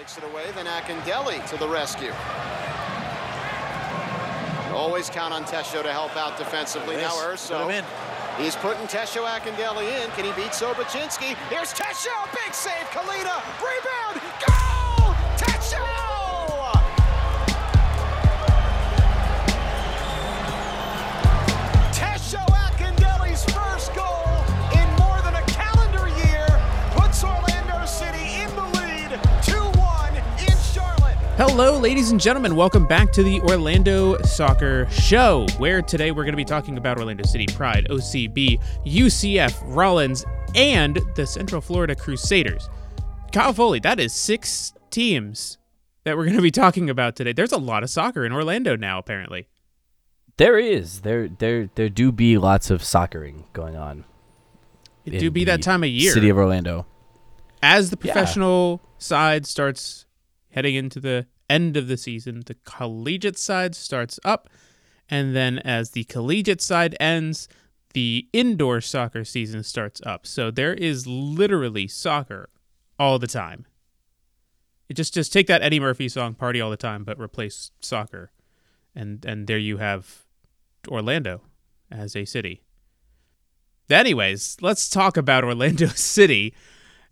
Takes it away, then Akindele to the rescue. Always count on Tesho to help out defensively. Now Urso. He's putting Tesho Akindele in. Can he beat Sobachinsky? Here's Tesho. Big save. Kahlina. Rebound. Goal! Hello, ladies and gentlemen. Welcome back to the Orlando Soccer Show, where today we're going to be talking about Orlando City Pride, OCB, UCF, Rollins, and the Central Florida Crusaders. Kyle Foley, that is six teams that we're going to be talking about today. There's a lot of soccer in Orlando now, apparently. There is. There there there do be lots of soccering going on. It do be that time of year. City of Orlando. as the Yeah. professional side starts heading into the end of the season, the collegiate side starts up, and then as the collegiate side ends, the indoor soccer season starts up. So there is literally soccer all the time. It just just take that Eddie Murphy song "Party All the Time," but replace soccer, and and there you have Orlando as a city. Anyways, let's talk about Orlando City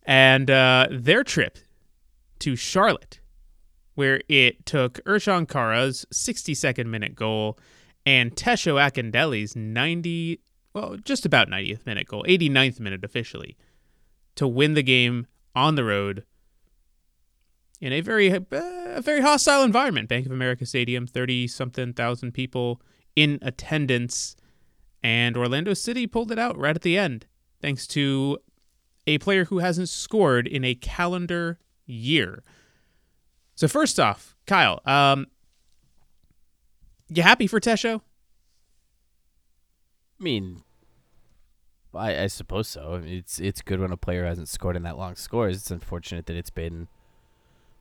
and uh, their trip to Charlotte, where it took Ercan Kara's 62nd minute goal and Tesho Akindele's 90, well, just about 90th minute goal, 89th minute officially, to win the game on the road in a very, uh, a very hostile environment. Bank of America Stadium, 30 something thousand people in attendance, and Orlando City pulled it out right at the end, thanks to a player who hasn't scored in a calendar year. So first off, Kyle, um, you happy for Tesho? I mean, I, I suppose so. I mean, It's it's good when a player hasn't scored in that long scores. It's unfortunate that it's been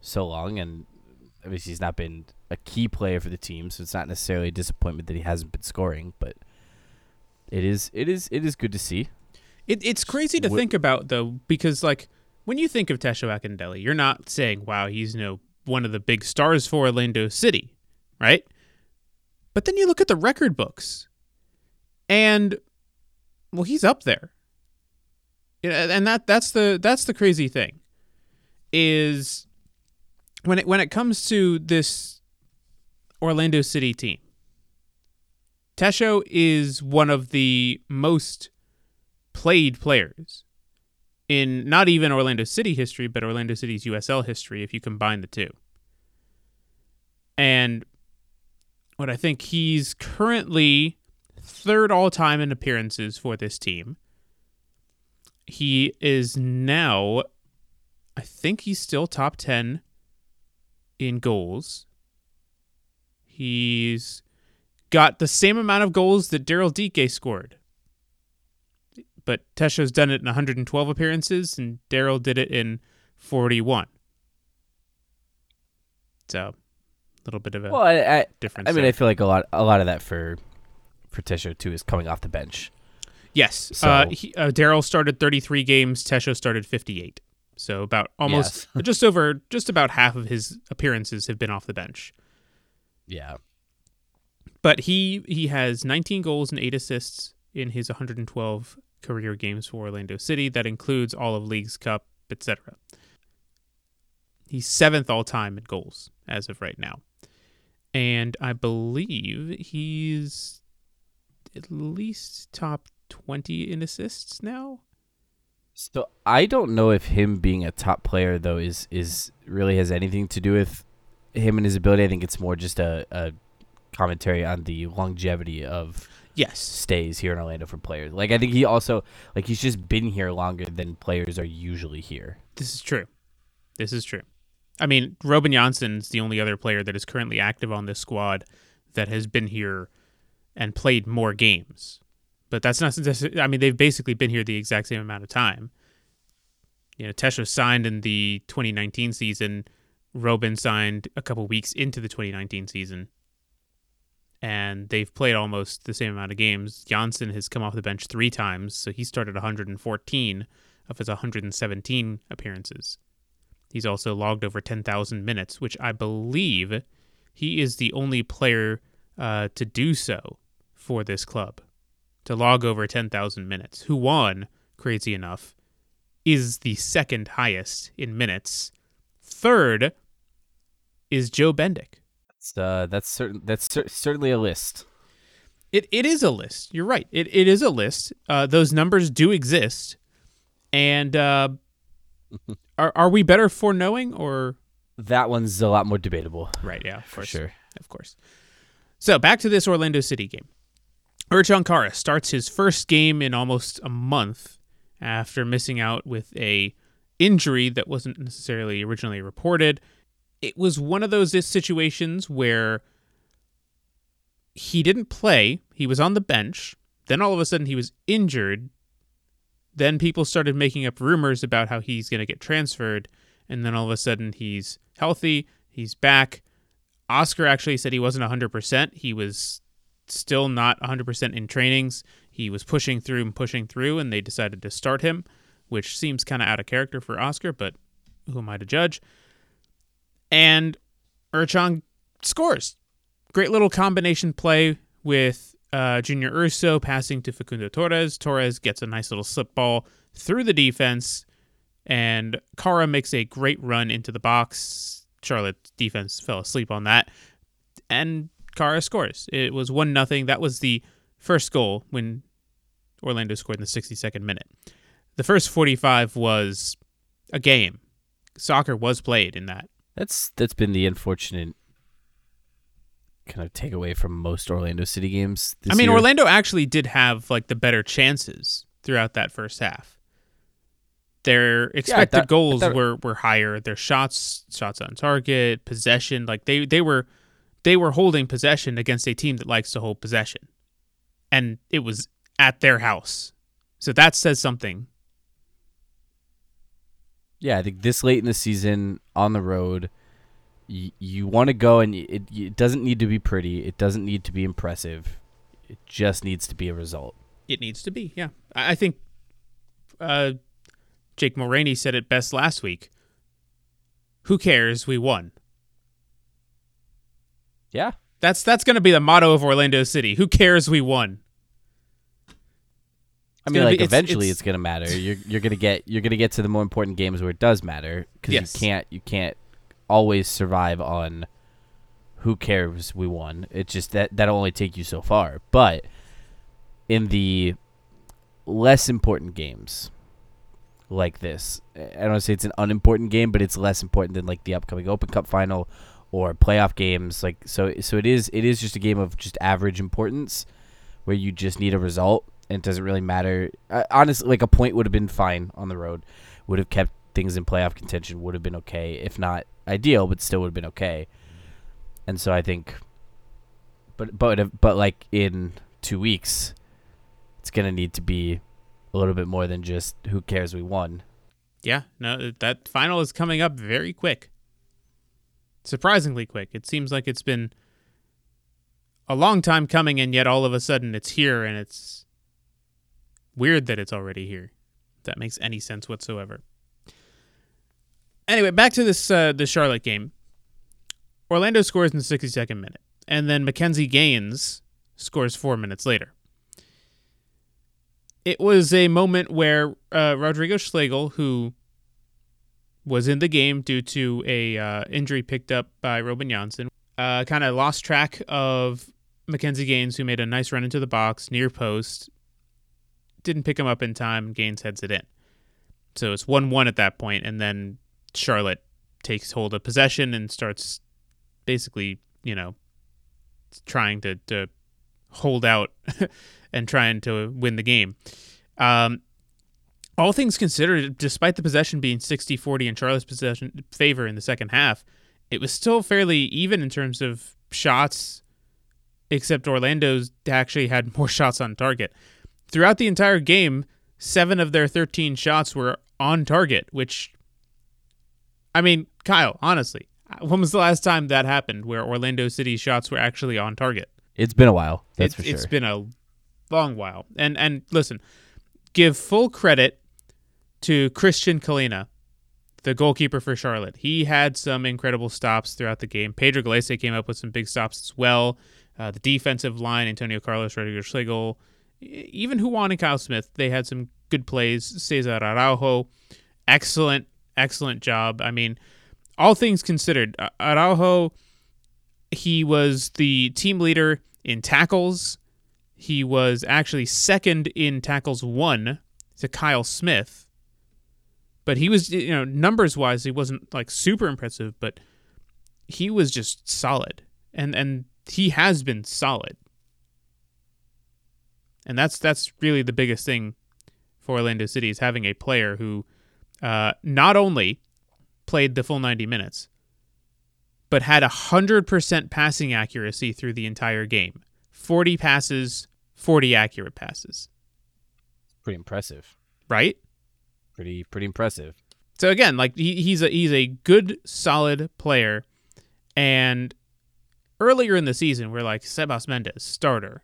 so long, and obviously he's not been a key player for the team, so it's not necessarily a disappointment that he hasn't been scoring. But it is it is it is good to see. It, it's crazy to Wh- think about though, because like when you think of Tesho Akindele, you're not saying, "Wow, he's know one of the big stars for Orlando City," right? But then you look at the record books, and well, he's up there. And that that's the that's the crazy thing, is when it when it comes to this Orlando City team. Tesho is one of the most played players in not even Orlando City history, but Orlando City's USL history if you combine the two. And what I think he's currently third all time in appearances for this team. He is now, I think he's still top 10 in goals. He's got the same amount of goals that Daryl Dike scored but Tesho's done it in 112 appearances, and Daryl did it in 41. So, a little bit of a Well, I I, difference. I mean, there. I feel like a lot a lot of that for for Tesho too is coming off the bench. yes, so- uh, uh, Daryl started 33 games. Tesho started 58. So about almost just over just about half of his appearances have been off the bench. Yeah. But he he has 19 goals and 8 assists in his 112 career games for Orlando City. That includes all of Leagues Cup, etc. He's seventh all time in goals as of right now. And I believe he's at least top 20 in assists now. So I don't know if him being a top player though is is really has anything to do with him and his ability. I think it's more just a, a commentary on the longevity of Yes. stays here in Orlando for players. Like I think he also like he's just been here longer than players are usually here. This is true. This is true. I mean, Robin Jansson's the only other player that is currently active on this squad that has been here and played more games. But that's not. I mean, they've basically been here the exact same amount of time. You know, Tesho signed in the 2019 season. Robin signed a couple weeks into the 2019 season. And they've played almost the same amount of games. Jansson has come off the bench three times, so he started 114 of his 117 appearances. He's also logged over 10,000 minutes, which I believe he is the only player uh, to do so for this club, to log over 10,000 minutes. Who won, crazy enough, is the second highest in minutes. Third is Joe Bendik. That's uh, that's certain. That's cer- certainly a list. It it is a list. You're right. It it is a list. Uh, those numbers do exist, and uh, are are we better for knowing or that one's a lot more debatable. Right. Yeah. for sure. Of course. So back to this Orlando City game. Ercan Kara starts his first game in almost a month after missing out with a injury that wasn't necessarily originally reported. It was one of those situations where he didn't play, he was on the bench, then all of a sudden he was injured. Then people started making up rumors about how he's going to get transferred, and then all of a sudden he's healthy, he's back. Oscar actually said he wasn't 100%. He was still not 100% in trainings. He was pushing through and pushing through, and they decided to start him, which seems kind of out of character for Oscar, but who am I to judge? And Ercan scores great little combination play with uh, Junior Urso passing to Facundo Torres. Torres gets a nice little slip ball through the defense, and Kara makes a great run into the box. Charlotte's defense fell asleep on that, and Kara scores. It was one nothing. That was the first goal when Orlando scored in the 62nd minute. The first 45 was a game. Soccer was played in that. That's that's been the unfortunate kind of takeaway from most Orlando City games. I mean, year. Orlando actually did have like the better chances throughout that first half. Their expected yeah, thought, goals thought... were were higher. Their shots shots on target, possession, like they they were they were holding possession against a team that likes to hold possession. And it was at their house. So that says something. Yeah, I think this late in the season on the road, you, you want to go and it, it doesn't need to be pretty. It doesn't need to be impressive. It just needs to be a result. It needs to be, yeah. I, I think uh, Jake Mulraney said it best last week. Who cares? We won. Yeah. That's that's going to be the motto of Orlando City. Who cares? We won. I mean, like eventually it's, it's, gonna matter. You're you're gonna get you're gonna get to the more important games where it does matter because yes. you can't you can't always survive on who cares we won. It's just that that'll only take you so far. But in the less important games like this, I don't want to say it's an unimportant game, but it's less important than like the upcoming Open Cup final or playoff games. Like so, so it is. It is just a game of just average importance where you just need a result it doesn't really matter. Uh, honestly, like a point would have been fine on the road, would have kept things in playoff contention, would have been okay. If not ideal, but still would have been okay. And so I think, but but but like in two weeks, it's gonna need to be a little bit more than just who cares we won. Yeah, no, that final is coming up very quick. Surprisingly quick. It seems like it's been a long time coming, and yet all of a sudden it's here, and it's weird that it's already here. If that makes any sense whatsoever. Anyway, back to this uh, the Charlotte game. Orlando scores in the 62nd minute, and then McKinze Gaines scores four minutes later. It was a moment where uh, Rodrigo Schlegel, who was in the game due to a uh, injury picked up by Robin Jansson, uh, kind of lost track of McKinze Gaines, who made a nice run into the box near post. Didn't pick him up in time. Gaines heads it in. So it's 1 1 at that point, and then Charlotte takes hold of possession and starts basically, you know, trying to, to hold out and trying to win the game. Um, all things considered, despite the possession being 60 40 in Charlotte's possession favor in the second half, it was still fairly even in terms of shots, except Orlando's actually had more shots on target. Throughout the entire game, seven of their 13 shots were on target, which I mean, Kyle, honestly, when was the last time that happened where Orlando City shots were actually on target? It's been a while. That's it's, for sure. It's been a long while. And and listen, give full credit to Christian Kahlina, the goalkeeper for Charlotte. He had some incredible stops throughout the game. Pedro Gallese came up with some big stops as well. Uh, the defensive line, Antonio Carlos, Rodrigo Schlegel, even Ruan and Kyle Smith, they had some good plays. Cesar Araujo, excellent, excellent job. I mean, all things considered, Araujo, he was the team leader in tackles. He was actually second in tackles one to Kyle Smith. But he was, you know, numbers wise, he wasn't like super impressive, but he was just solid. And and he has been solid. And that's that's really the biggest thing for Orlando City is having a player who uh, not only played the full 90 minutes, but had 100% passing accuracy through the entire game. 40 passes, 40 accurate passes. Pretty impressive. Right? Pretty pretty impressive. So again, like he, he's a he's a good solid player and earlier in the season we're like Sebas Mendez starter.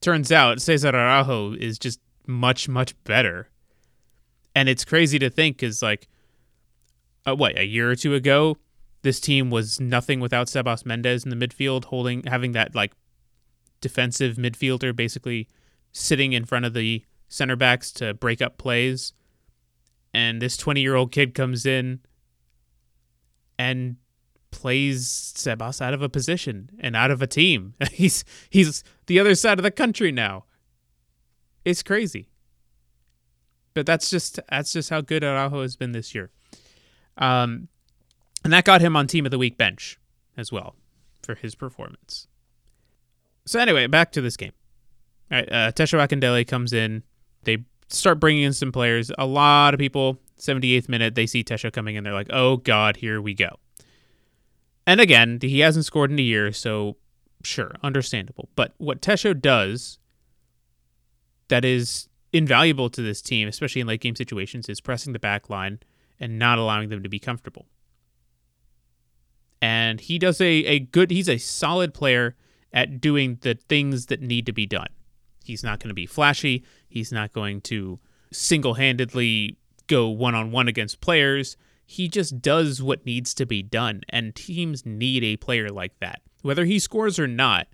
Turns out Cesar Araujo is just much much better. And it's crazy to think cuz like uh, what, a year or two ago this team was nothing without Sebas Mendez in the midfield holding having that like defensive midfielder basically sitting in front of the center backs to break up plays. And this 20 year old kid comes in and plays Sebas out of a position and out of a team. he's he's the other side of the country now. It's crazy. But that's just that's just how good Araujo has been this year. Um, and that got him on team of the week bench as well for his performance. So anyway, back to this game. All right, uh, Tesho Akindele comes in. They start bringing in some players. A lot of people, 78th minute, they see Tesho coming in. They're like, oh, God, here we go. And again, he hasn't scored in a year, so sure, understandable. But what Tesho does that is invaluable to this team, especially in late game situations, is pressing the back line and not allowing them to be comfortable. And he does a, a good, he's a solid player at doing the things that need to be done. He's not going to be flashy. He's not going to single handedly go one on one against players. He just does what needs to be done. And teams need a player like that. Whether he scores or not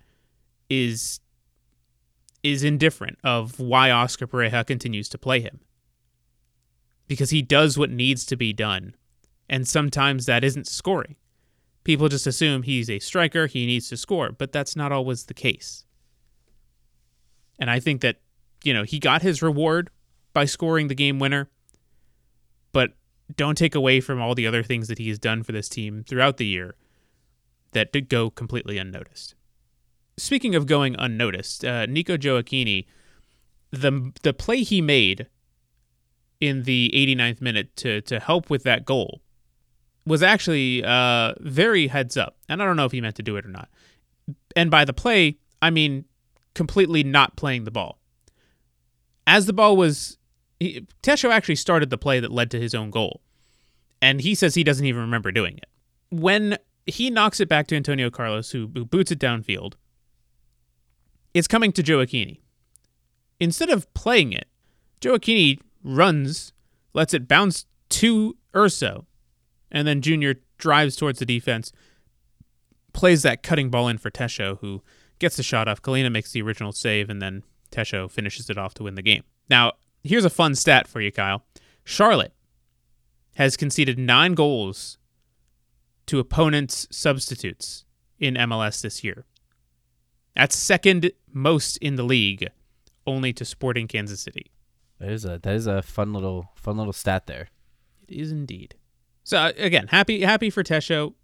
is is indifferent of why Oscar Pareja continues to play him. Because he does what needs to be done. And sometimes that isn't scoring. People just assume he's a striker, he needs to score, but that's not always the case. And I think that, you know, he got his reward by scoring the game winner, but don't take away from all the other things that he has done for this team throughout the year that did go completely unnoticed. Speaking of going unnoticed, uh, Nico Gioacchini, the the play he made in the 89th minute to to help with that goal was actually uh, very heads up, and I don't know if he meant to do it or not. And by the play, I mean completely not playing the ball. As the ball was, he, Tesho actually started the play that led to his own goal, and he says he doesn't even remember doing it. When he knocks it back to Antonio Carlos, who, who boots it downfield, it's coming to Gioacchini. Instead of playing it, Gioacchini runs, lets it bounce to Urso, and then Junior drives towards the defense, plays that cutting ball in for Tesho, who gets the shot off. Kahlina makes the original save, and then Tesho finishes it off to win the game. Now, here's a fun stat for you, Kyle. Charlotte has conceded nine goals to opponents' substitutes in MLS this year. That's second most in the league, only to Sporting Kansas City. That is a that is a fun little fun little stat there. It is indeed. So uh, again, happy happy for Tesho.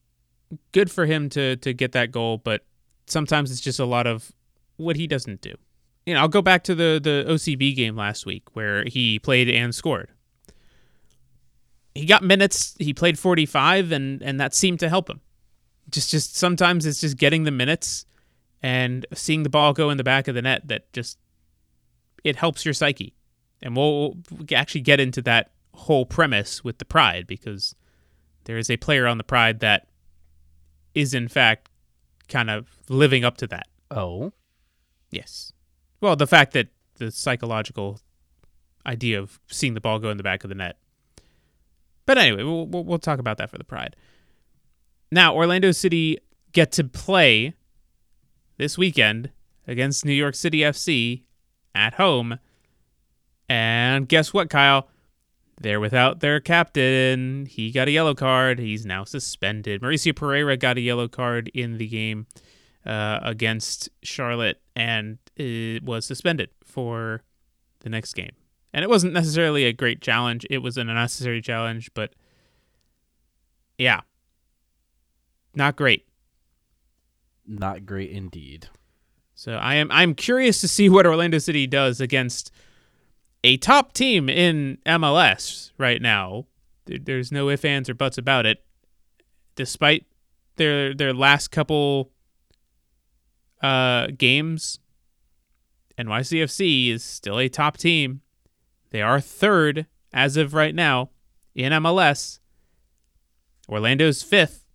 Good for him to to get that goal, but sometimes it's just a lot of what he doesn't do. You know, I'll go back to the the OCB game last week where he played and scored. He got minutes. He played 45 and and that seemed to help him. Just just sometimes it's just getting the minutes and seeing the ball go in the back of the net that just it helps your psyche. And we'll actually get into that whole premise with the pride because there is a player on the Pride that is in fact kind of living up to that. Oh. Yes. Well, the fact that the psychological idea of seeing the ball go in the back of the net But anyway, we'll, we'll, talk about that for the Pride. Now, Orlando City get to play this weekend against New York City FC at home. And guess what, Kyle? They're without their captain. He got a yellow card. He's now suspended. Mauricio Pereyra got a yellow card in the game uh, against Charlotte and it was suspended for the next game. And it wasn't necessarily a great challenge. It was an unnecessary challenge, but yeah, not great. Not great indeed. So I am I'm curious to see what Orlando City does against a top team in MLS right now. There's no ifs, ands, or buts about it. Despite their their last couple uh, games, NYCFC is still a top team. They are third as of right now in MLS. Orlando's fifth,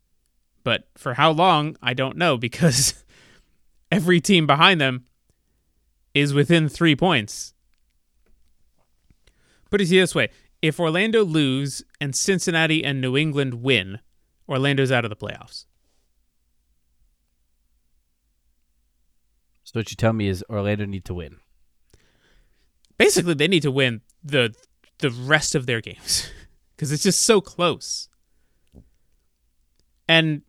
but for how long, I don't know because every team behind them is within three points. Put it this way if Orlando lose and Cincinnati and New England win, Orlando's out of the playoffs. So what you tell me is Orlando need to win. Basically, they need to win the the rest of their games because it's just so close. And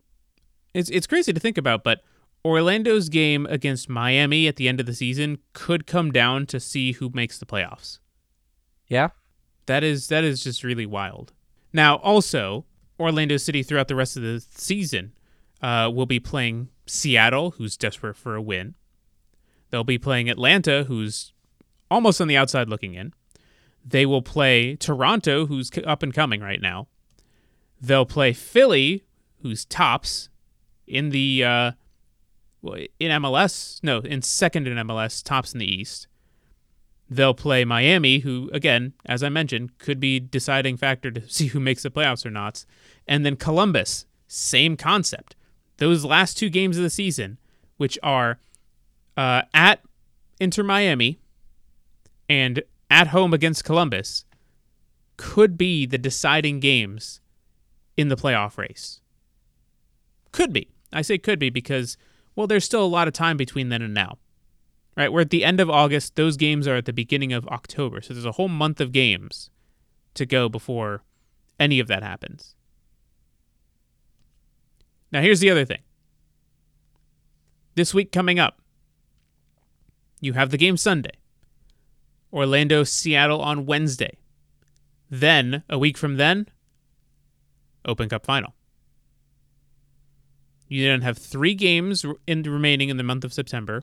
it's it's crazy to think about, but Orlando's game against Miami at the end of the season could come down to see who makes the playoffs. Yeah. That is that is just really wild. Now, also, Orlando City throughout the rest of the season uh, will be playing Seattle, who's desperate for a win. They'll be playing Atlanta, who's almost on the outside looking in. They will play Toronto, who's up and coming right now. They'll play Philly, who's tops in the uh, in MLS. No, in second in MLS, tops in the East. They'll play Miami, who, again, as I mentioned, could be deciding factor to see who makes the playoffs or not. And then Columbus, same concept. Those last two games of the season, which are uh, at Inter Miami and at home against Columbus could be the deciding games in the playoff race. Could be. I say could be because, well, there's still a lot of time between then and now. Right? We're at the end of August. Those games are at the beginning of October. So there's a whole month of games to go before any of that happens. Now, here's the other thing. This week coming up, you have the game Sunday. Orlando, Seattle on Wednesday. Then, a week from then, Open Cup final. You then have three games in remaining in the month of September,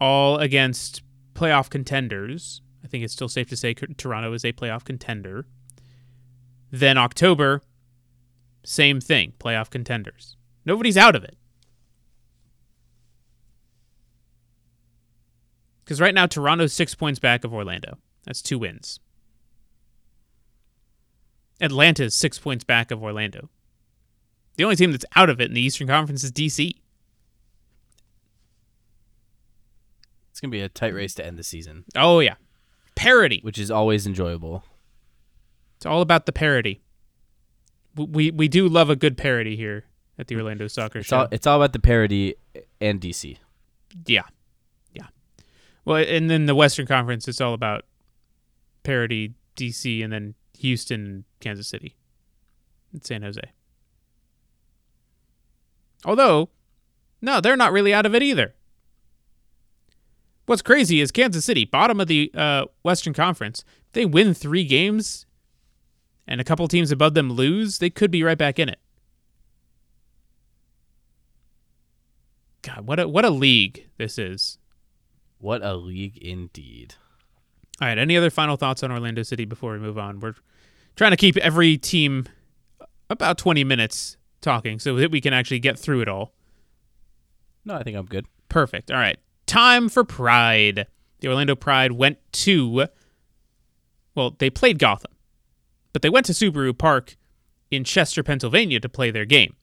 all against playoff contenders. I think it's still safe to say Toronto is a playoff contender. Then October, same thing, playoff contenders. Nobody's out of it. Because right now, Toronto's six points back of Orlando. That's two wins. Atlanta's six points back of Orlando. The only team that's out of it in the Eastern Conference is DC. It's going to be a tight race to end the season. Oh, yeah. Parity. Which is always enjoyable. It's all about the parity. We, we do love a good parody here at the Orlando Soccer it's Show. All, it's all about the parody and DC. Yeah. Well, and then the Western Conference, it's all about parity, DC, and then Houston, Kansas City, and San Jose. Although, no, they're not really out of it either. What's crazy is Kansas City, bottom of the uh, Western Conference. They win three games and a couple teams above them lose, they could be right back in it. God, what a what a league this is. What a league indeed. All right. Any other final thoughts on Orlando City before we move on? We're trying to keep every team about 20 minutes talking so that we can actually get through it all. No, I think I'm good. Perfect. All right. Time for Pride. The Orlando Pride went to, well, they played Gotham, but they went to Subaru Park in Chester, Pennsylvania to play their game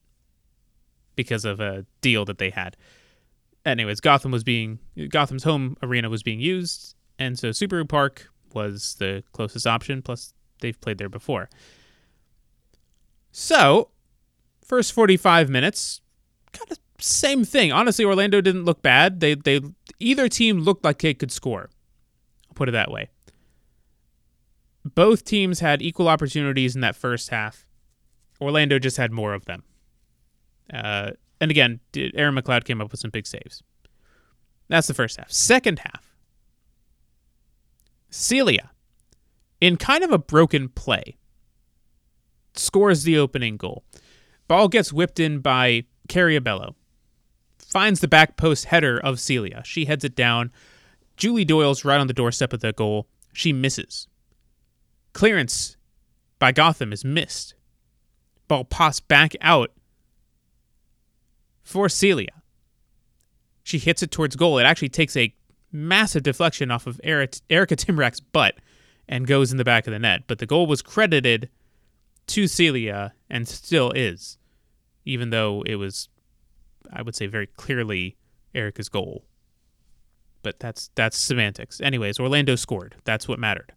because of a deal that they had anyways, Gotham was being Gotham's home arena was being used, and so Subaru Park was the closest option. Plus, they've played there before. So, first 45 minutes, kind of same thing. Honestly, Orlando didn't look bad. They they either team looked like they could score. I'll put it that way. Both teams had equal opportunities in that first half. Orlando just had more of them. Uh, and again, Erin McLeod came up with some big saves. That's the first half. Second half, Celia, in kind of a broken play, scores the opening goal. Ball gets whipped in by Kerry Abello. Finds the back post header of Celia. She heads it down. Julie Doyle's right on the doorstep of the goal. She misses. Clearance by Gotham is missed. Ball pops back out for Celia. She hits it towards goal. It actually takes a massive deflection off of Erica Tymrak's butt and goes in the back of the net. But the goal was credited to Celia and still is, even though it was, I would say, very clearly Erica's goal. But that's that's semantics. Anyways, Orlando scored. That's what mattered.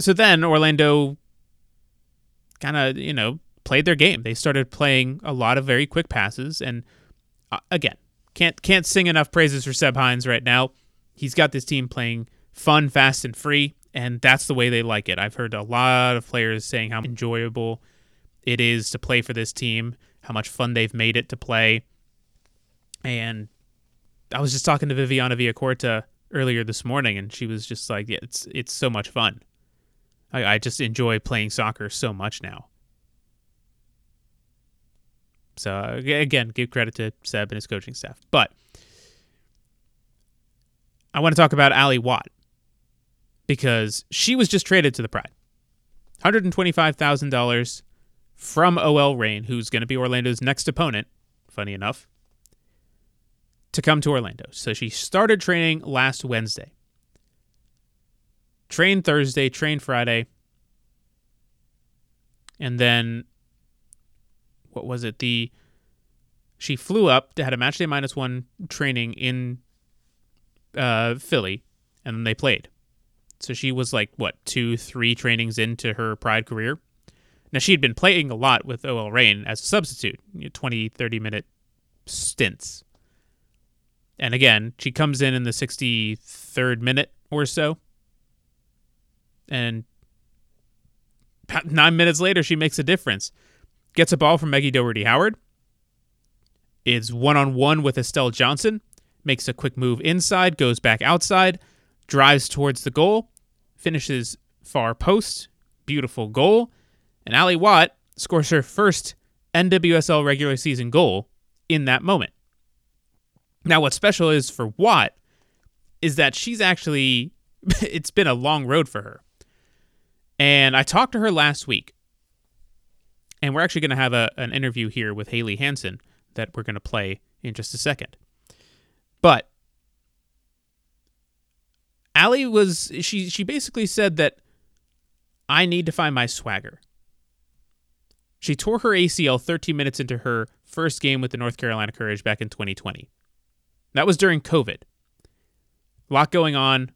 So then Orlando kind of, you know, played their game. They started playing a lot of very quick passes, and uh, again, can't can't sing enough praises for Seb Hines right now. He's got this team playing fun, fast, and free, and that's the way they like it. I've heard a lot of players saying how enjoyable it is to play for this team, how much fun they've made it to play, and I was just talking to Viviana Villacorta earlier this morning, and she was just like, "Yeah, it's it's so much fun. I, I just enjoy playing soccer so much now." So again, give credit to Seb and his coaching staff. But I want to talk about Ally Watt because she was just traded to the Pride. $125,000 from OL Reign, who's going to be Orlando's next opponent, funny enough, to come to Orlando. So she started training last Wednesday. Trained Thursday, trained Friday. And then what was it? The she flew up, to had a match day minus one training in uh, Philly, and then they played. So she was like what two, three trainings into her Pride career. Now she had been playing a lot with OL Reign as a substitute, you know, 20, 30 minute stints. And again, she comes in in the 63rd minute or so. And nine minutes later, she makes a difference gets a ball from Meggie Dougherty Howard, is one on one with Estelle Johnson, makes a quick move inside, goes back outside, drives towards the goal, finishes far post, beautiful goal, and Ally Watt scores her first NWSL regular season goal in that moment. Now, what's special is for Watt is that she's actually, it's been a long road for her. And I talked to her last week and we're actually going to have a, an interview here with Haley Hanson that we're going to play in just a second. But Ally was she she basically said that I need to find my swagger. She tore her ACL 13 minutes into her first game with the North Carolina Courage back in 2020. That was during COVID. A lot going on.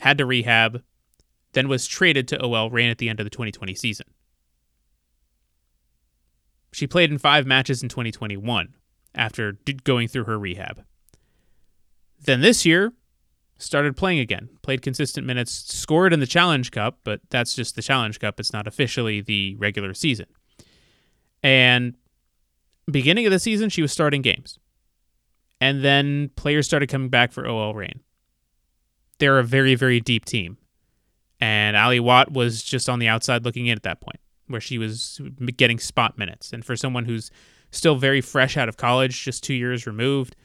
Had to rehab, then was traded to OL Reign at the end of the 2020 season. She played in five matches in 2021 after going through her rehab. Then this year, started playing again, played consistent minutes, scored in the Challenge Cup, but that's just the Challenge Cup. It's not officially the regular season. And beginning of the season, she was starting games. And then players started coming back for OL Reign. They're a very, very deep team. And Ally Watt was just on the outside looking in at that point where she was getting spot minutes. And for someone who's still very fresh out of college, just two years removed,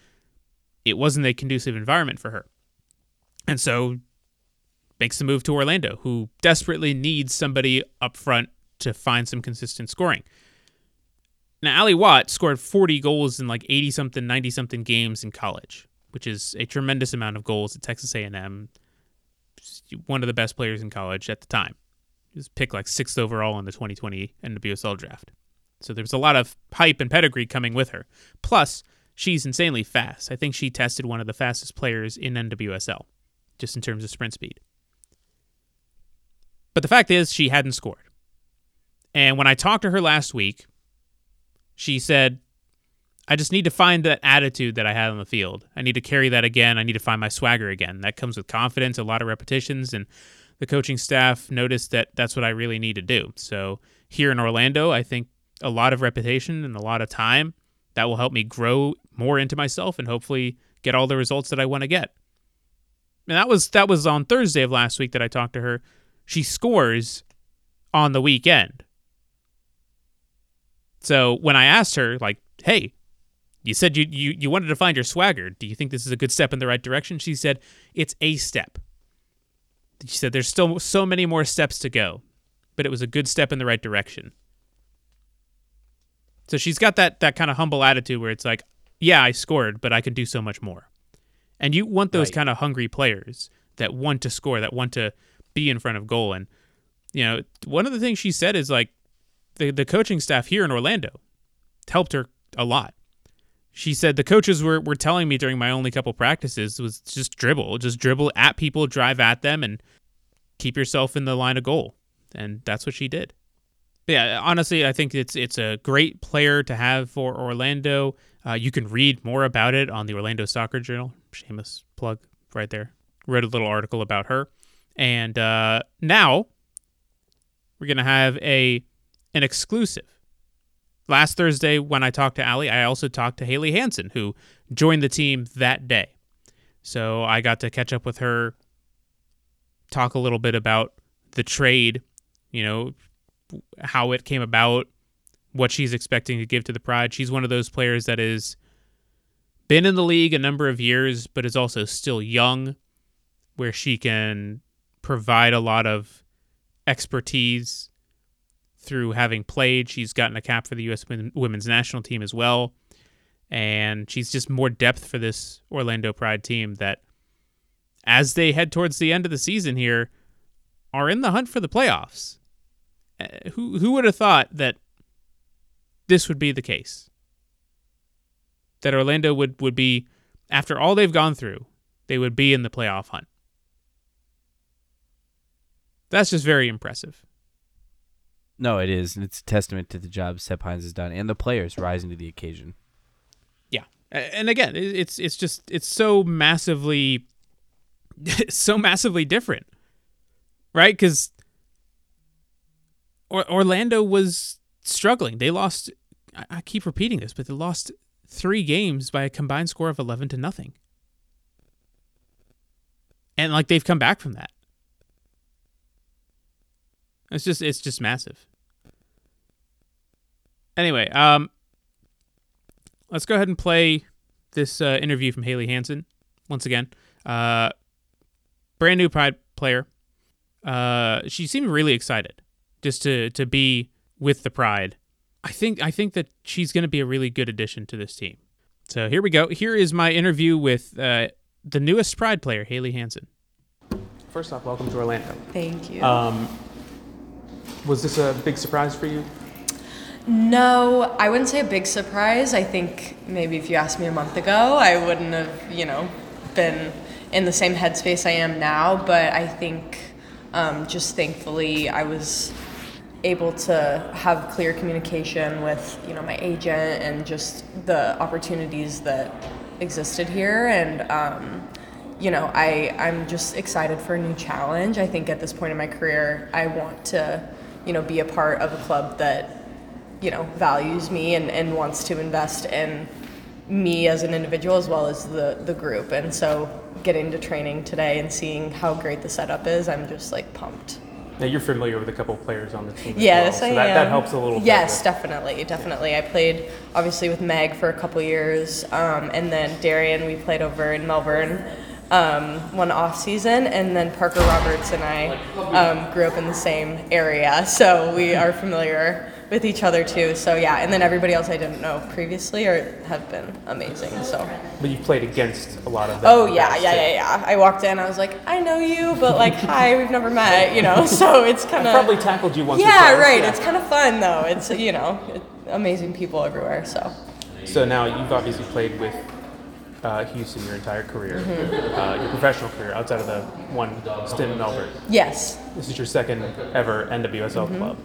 it wasn't a conducive environment for her. And so makes the move to Orlando, who desperately needs somebody up front to find some consistent scoring. Now, Ally Watt scored 40 goals in like 80 something, 90 something games in college, which is a tremendous amount of goals at Texas A&M. One of the best players in college at the time. Was picked like sixth overall in the 2020 NWSL draft. So there's a lot of hype and pedigree coming with her. Plus, she's insanely fast. I think she tested one of the fastest players in NWSL, just in terms of sprint speed. But the fact is, she hadn't scored. And when I talked to her last week, she said, I just need to find that attitude that I had on the field. I need to carry that again. I need to find my swagger again. That comes with confidence, a lot of repetitions, and the coaching staff noticed that that's what I really need to do. So here in Orlando, I think a lot of repetition and a lot of time that will help me grow more into myself and hopefully get all the results that I want to get. And that was that was on Thursday of last week that I talked to her. She scores on the weekend. So when I asked her, like, hey, you said you, you, you wanted to find your swagger. Do you think this is a good step in the right direction? She said, it's a step. She said, there's still so many more steps to go, but it was a good step in the right direction. So she's got that, that kind of humble attitude where it's like, yeah, I scored, but I could do so much more. And you want those right. kind of hungry players that want to score, that want to be in front of goal. And, you know, one of the things she said is like, the, the coaching staff here in Orlando helped her a lot. She said the coaches were, were telling me during my only couple practices was just dribble, just dribble at people, drive at them, and keep yourself in the line of goal. And that's what she did. But yeah, honestly, I think it's it's a great player to have for Orlando. Uh, you can read more about it on the Orlando Soccer Journal. Shameless plug right there. Read a little article about her, and uh, now we're gonna have a an exclusive. Last Thursday, when I talked to Ally, I also talked to Haley Hanson, who joined the team that day. So I got to catch up with her, talk a little bit about the trade, you know, how it came about, what she's expecting to give to the Pride. She's one of those players that is been in the league a number of years, but is also still young, where she can provide a lot of expertise through having played. She's gotten a cap for the U.S. women's national team as well. And she's just more depth for this Orlando Pride team that, as they head towards the end of the season here, are in the hunt for the playoffs. Uh, who who would have thought that this would be the case? That Orlando would, would be, after all they've gone through, they would be in the playoff hunt. That's just very impressive. No, it is. And it's a testament to the job Seb Hines has done and the players rising to the occasion. Yeah. And again, it's it's just it's so massively so massively different. Right? Cuz or- Orlando was struggling. They lost I keep repeating this, but they lost 3 games by a combined score of 11 to nothing. And like they've come back from that. It's just it's just massive. Anyway, um, let's go ahead and play this uh, interview from Haley Hanson once again. Uh, brand new Pride player. Uh, she seemed really excited just to to be with the Pride. I think I think that she's going to be a really good addition to this team. So here we go. Here is my interview with uh, the newest Pride player, Haley Hanson. First off, welcome to Orlando. Thank you. Um, was this a big surprise for you? No, I wouldn't say a big surprise. I think maybe if you asked me a month ago, I wouldn't have, you know, been in the same headspace I am now. But I think um, just thankfully I was able to have clear communication with, you know, my agent and just the opportunities that existed here. And, um, you know, I, I'm just excited for a new challenge. I think at this point in my career, I want to you know, be a part of a club that, you know, values me and, and wants to invest in me as an individual as well as the, the group. And so getting to training today and seeing how great the setup is, I'm just like pumped. Now you're familiar with a couple players on the team. Yes, well, so I that, am. That helps a little. Yes, bit. definitely, definitely. I played obviously with Meg for a couple years, um, and then Darian. We played over in Melbourne um, one off season, and then Parker Roberts and I um, grew up in the same area, so we are familiar with each other too. So yeah, and then everybody else I didn't know previously or have been amazing. So. But you've played against a lot of them. Oh yeah, yeah, yeah, yeah. I walked in, I was like, I know you, but like, hi, we've never met, you know. So it's kind of probably tackled you once. Yeah, right. Yeah. It's kind of fun though. It's you know, it, amazing people everywhere. So. So now you've obviously played with uh, Houston your entire career, mm-hmm. uh, your professional career, outside of the one stint in Melbourne. Yes. This is your second ever NWSL mm-hmm. club.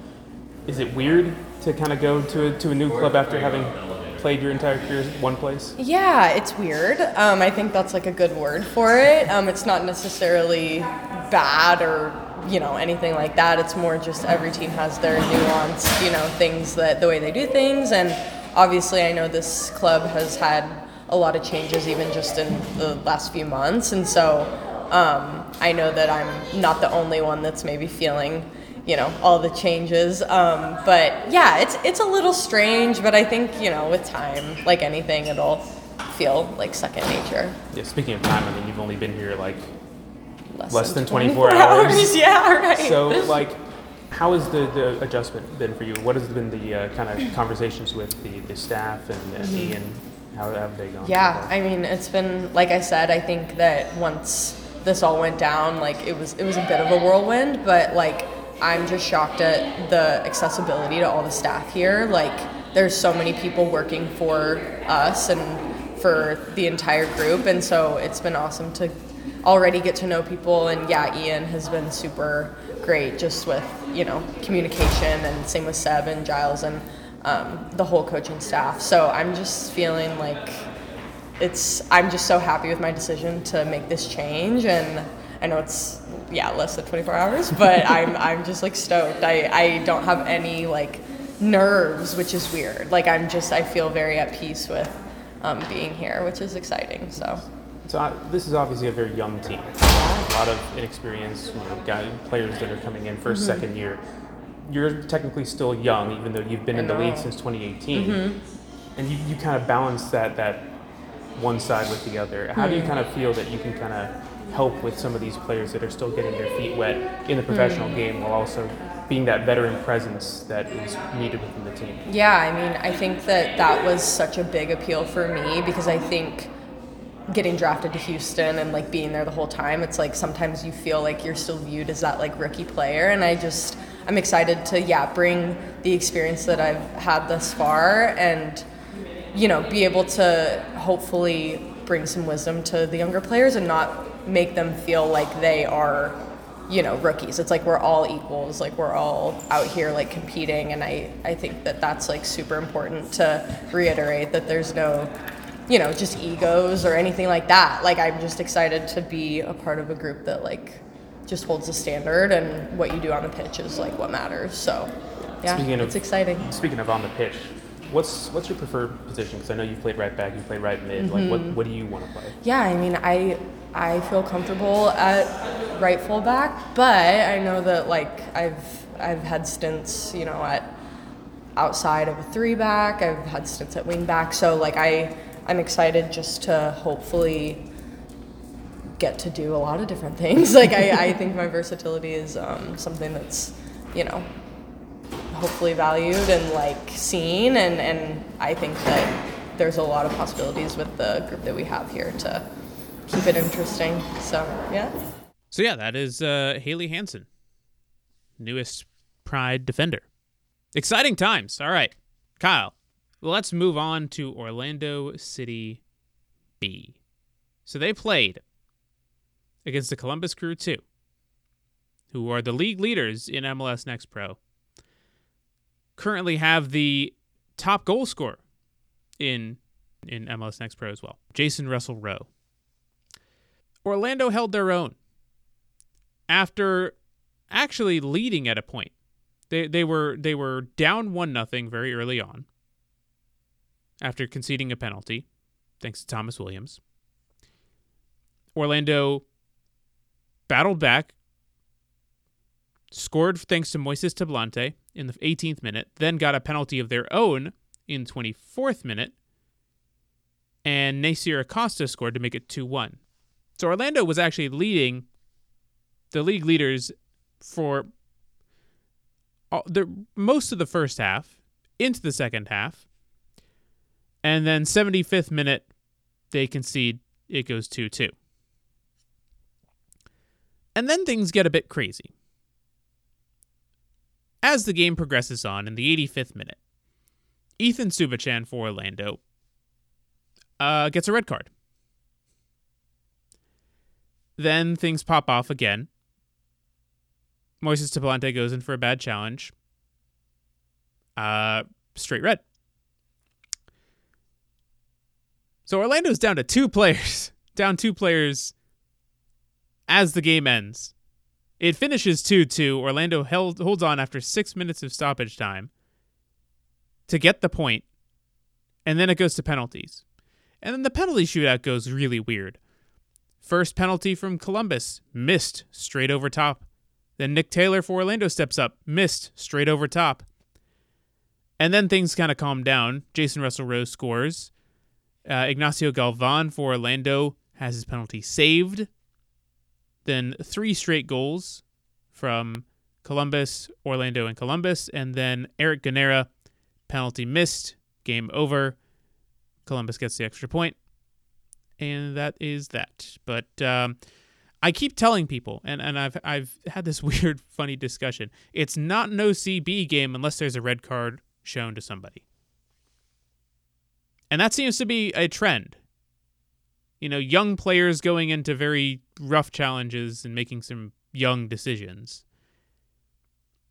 Is it weird to kind of go to a, to a new club after having played your entire career one place? Yeah, it's weird. Um, I think that's like a good word for it. Um, it's not necessarily bad or you know anything like that. It's more just every team has their nuanced you know things that the way they do things, and obviously I know this club has had a lot of changes even just in the last few months, and so um, I know that I'm not the only one that's maybe feeling you know all the changes um, but yeah it's it's a little strange but i think you know with time like anything it'll feel like second nature yeah speaking of time i mean you've only been here like less, less than, than 24 hours. hours. yeah right so like how has the, the adjustment been for you what has been the uh, kind of conversations with the, the staff and, and Mm-hmm. ian how have they gone yeah i mean it's been like i said i think that once this all went down like it was it was a bit of a whirlwind but like i'm just shocked at the accessibility to all the staff here. Like there's so many people working for us and for the entire group and so it's been awesome to already get to know people. And yeah ian has been super great just with you know communication and same with seb and giles and um, the whole coaching staff. So i'm just feeling like it's i'm just so happy with my decision to make this change and i know it's yeah less than 24 hours but i'm i'm just like stoked. I i don't have any like nerves which is weird. Like i'm just i feel very at peace with um, being here which is exciting so. So uh, this is obviously a very young team. A lot of inexperienced you know, guy, players that are coming in 1st second year. You're technically still young, even though you've been I in the league since 2018, and you, you kind of balance that that one side with the other. How do you kind of feel that you can kind of help with some of these players that are still getting their feet wet in the professional mm. game, while also being that veteran presence that is needed within the team? Yeah, I mean, I think that that was such a big appeal for me because I think getting drafted to Houston and like being there the whole time, it's like sometimes you feel like you're still viewed as that like rookie player. And I just, I'm excited to, yeah, bring the experience that I've had thus far and, you know, be able to hopefully bring some wisdom to the younger players and not make them feel like they are you know rookies it's like we're all equals like we're all out here like competing and i i think that that's like super important to reiterate that there's no you know just egos or anything like that like i'm just excited to be a part of a group that like just holds the standard and what you do on the pitch is like what matters so yeah Speaking of- it's exciting Speaking of on the pitch, what's what's your preferred position? Because I know you played right back, you played right mid. Like, what mm-hmm. what do you want to play? Yeah, I mean, I I feel comfortable at right fullback, but I know that like I've I've had stints, you know, at outside of a three back. I've had stints at wing back, so like I I'm excited just to hopefully get to do a lot of different things. Like I, I think my versatility is um, something that's you know hopefully valued and like seen and and I think that there's a lot of possibilities with the group that we have here to keep it interesting. So yeah. So yeah, that is uh, Haley Hanson, newest Pride defender. Exciting times. All right, Kyle. Let's move on to Orlando City B. So they played against the Columbus Crew 2, who are the league leaders in MLS Next Pro. Currently have the top goal scorer in in MLS Next Pro as well, Jacen Russell-Rowe. Orlando held their own after actually leading at a point. They they were they were down one nothing very early on after conceding a penalty, thanks to Thomas Williams. Orlando battled back, scored thanks to Moises Tablante in the 18th minute, then got a penalty of their own in 24th minute, and Nasir Acosta scored to make it 2-1. So Orlando was actually leading the league leaders for all, the most of the first half into the second half. And then 75th minute they concede it goes 2-2. And then things get a bit crazy. As the game progresses on in the 85th minute, Ethan Subachan for Orlando uh, gets a red card. Then things pop off again. Moises Tablante goes in for a bad challenge. uh, straight red. So Orlando's down to two players, down two players as the game ends. It finishes 2 2. Orlando held, holds on after six minutes of stoppage time to get the point, and then it goes to penalties. And then the penalty shootout goes really weird. First penalty from Columbus, missed straight over top. Then Nick Taylor for Orlando steps up, missed straight over top. And then things kind of calm down. Jacen Russell-Rowe scores. Uh, Ignacio Galvan for Orlando has his penalty saved. Then three straight goals from Columbus, Orlando, and Columbus. And then Eric Ganaira, penalty missed, game over. Columbus gets the extra point, and that is that. But um, I keep telling people, and, and I've I've had this weird, funny discussion. It's not an OCB game unless there's a red card shown to somebody, and that seems to be a trend. You know, young players going into very rough challenges and making some young decisions.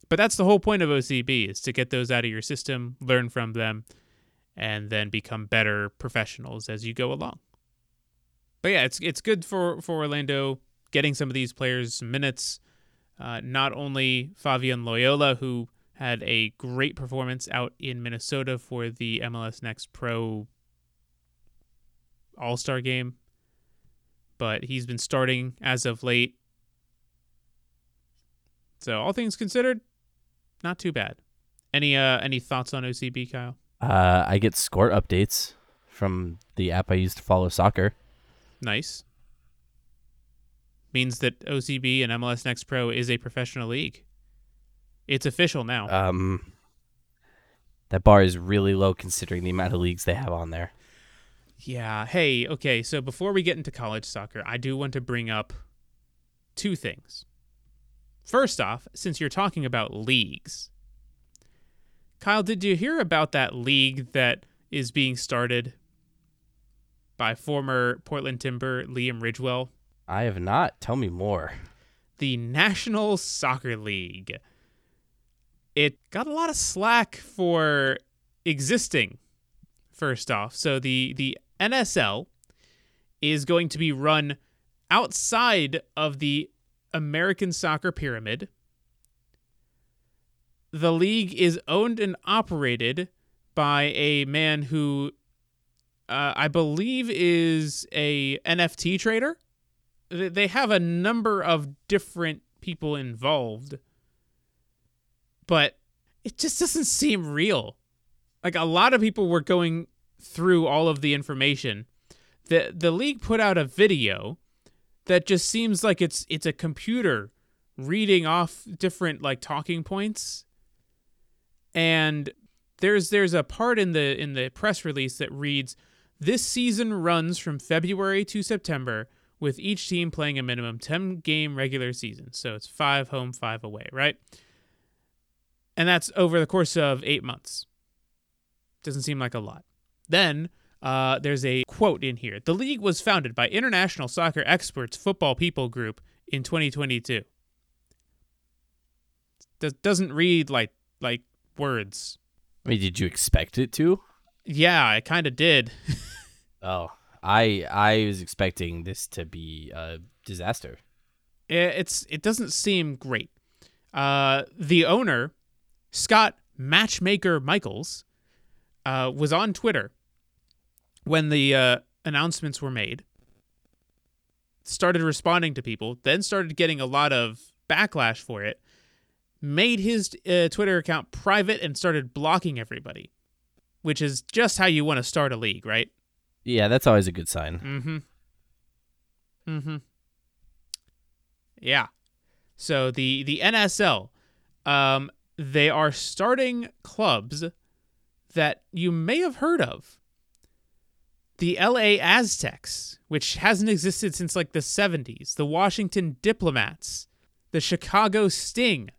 But that's the whole point of OCB is to get those out of your system, learn from them, and then become better professionals as you go along. But yeah, it's it's good for for Orlando getting some of these players minutes. Uh, not only Favian Loyola, who had a great performance out in Minnesota for the MLS Next Pro All Star game, but he's been starting as of late. So all things considered, not too bad. Any uh any thoughts on OCB, Kyle? Uh, I get score updates from the app I use to follow soccer. Nice. Means that OCB and MLS Next Pro is a professional league. It's official now. Um, that bar is really low considering the amount of leagues they have on there. Yeah. Hey, okay. So before we get into college soccer, I do want to bring up two things. First off, since you're talking about leagues, Kyle, did you hear about that league that is being started by former Portland Timber Liam Ridgewell? I have not. Tell me more. The National Soccer League. It got a lot of slack for existing, first off. So the, the NSL is going to be run outside of the American soccer pyramid the league is owned and operated by a man who uh, I believe is a NFT trader. They have a number of different people involved, but it just doesn't seem real. Like a lot of people were going through all of the information. The the league put out a video that just seems like it's it's a computer reading off different like talking points and there's there's a part in the in the press release that reads this season runs from February to September with each team playing a minimum 10 game regular season. So it's 5 home, 5 away, right? And that's over the course of 8 months. Doesn't seem like a lot. Then uh, there's a quote in here. The league was founded by International Soccer Experts Football People Group in 2022. Does doesn't read like like words. I mean, did you expect it to? Yeah, I kind of did. oh, I I was expecting this to be a disaster. It's it doesn't seem great. Uh, the owner, Scott Matchmaker Michaels, uh, was on Twitter when the uh, announcements were made. Started responding to people, then started getting a lot of backlash for it, made his uh, Twitter account private and started blocking everybody, which is just how you want to start a league, right? Yeah, that's always a good sign. Mm-hmm. Mm-hmm. Yeah. So the the NSL, um, they are starting clubs that you may have heard of. The LA Aztecs, which hasn't existed since like the 70s, the Washington Diplomats, the Chicago Sting,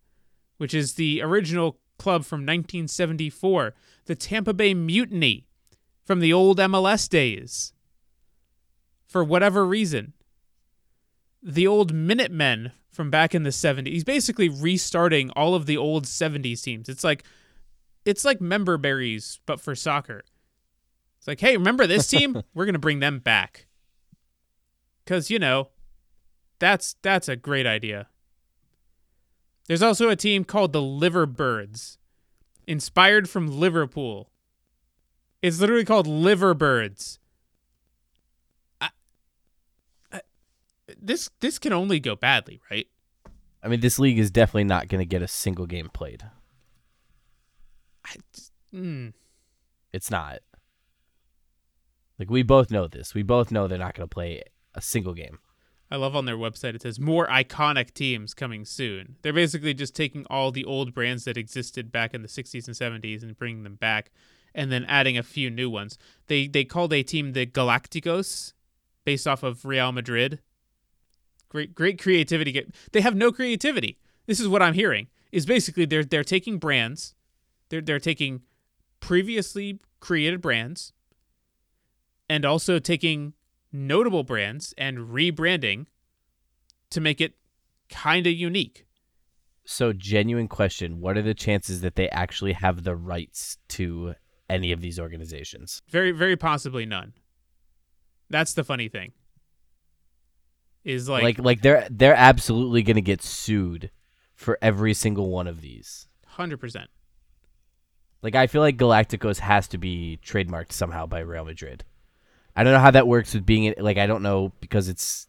which is the original club from 1974, the Tampa Bay Mutiny from the old MLS days. For whatever reason, the old Minutemen from back in the 70s. He's basically restarting all of the old 70s teams. It's like it's like member berries, but for soccer. It's like, hey, remember this team? We're gonna bring them back. Cause you know, that's that's a great idea. There's also a team called the Liverbirds, inspired from Liverpool. It's literally called Liverbirds. I, I, this this can only go badly, right? I mean, this league is definitely not going to get a single game played. I mm. It's not. Like we both know this. We both know they're not going to play a single game. I love on their website it says more iconic teams coming soon. They're basically just taking all the old brands that existed back in the 60s and 70s and bringing them back and then adding a few new ones. They they called a team the Galacticos based off of Real Madrid. Great great creativity. They have no creativity. This is what I'm hearing. Is basically they're they're taking brands. They're they're taking previously created brands and also taking notable brands and rebranding to make it kind of unique. So, genuine question What are the chances that they actually have the rights to any of these organizations? Very, very possibly none. That's the funny thing. Is like, like, like they're they're absolutely going to get sued for every single one of these. Hundred percent. Like, I feel like Galacticos has to be trademarked somehow by Real Madrid. I don't know how that works with being like I don't know because it's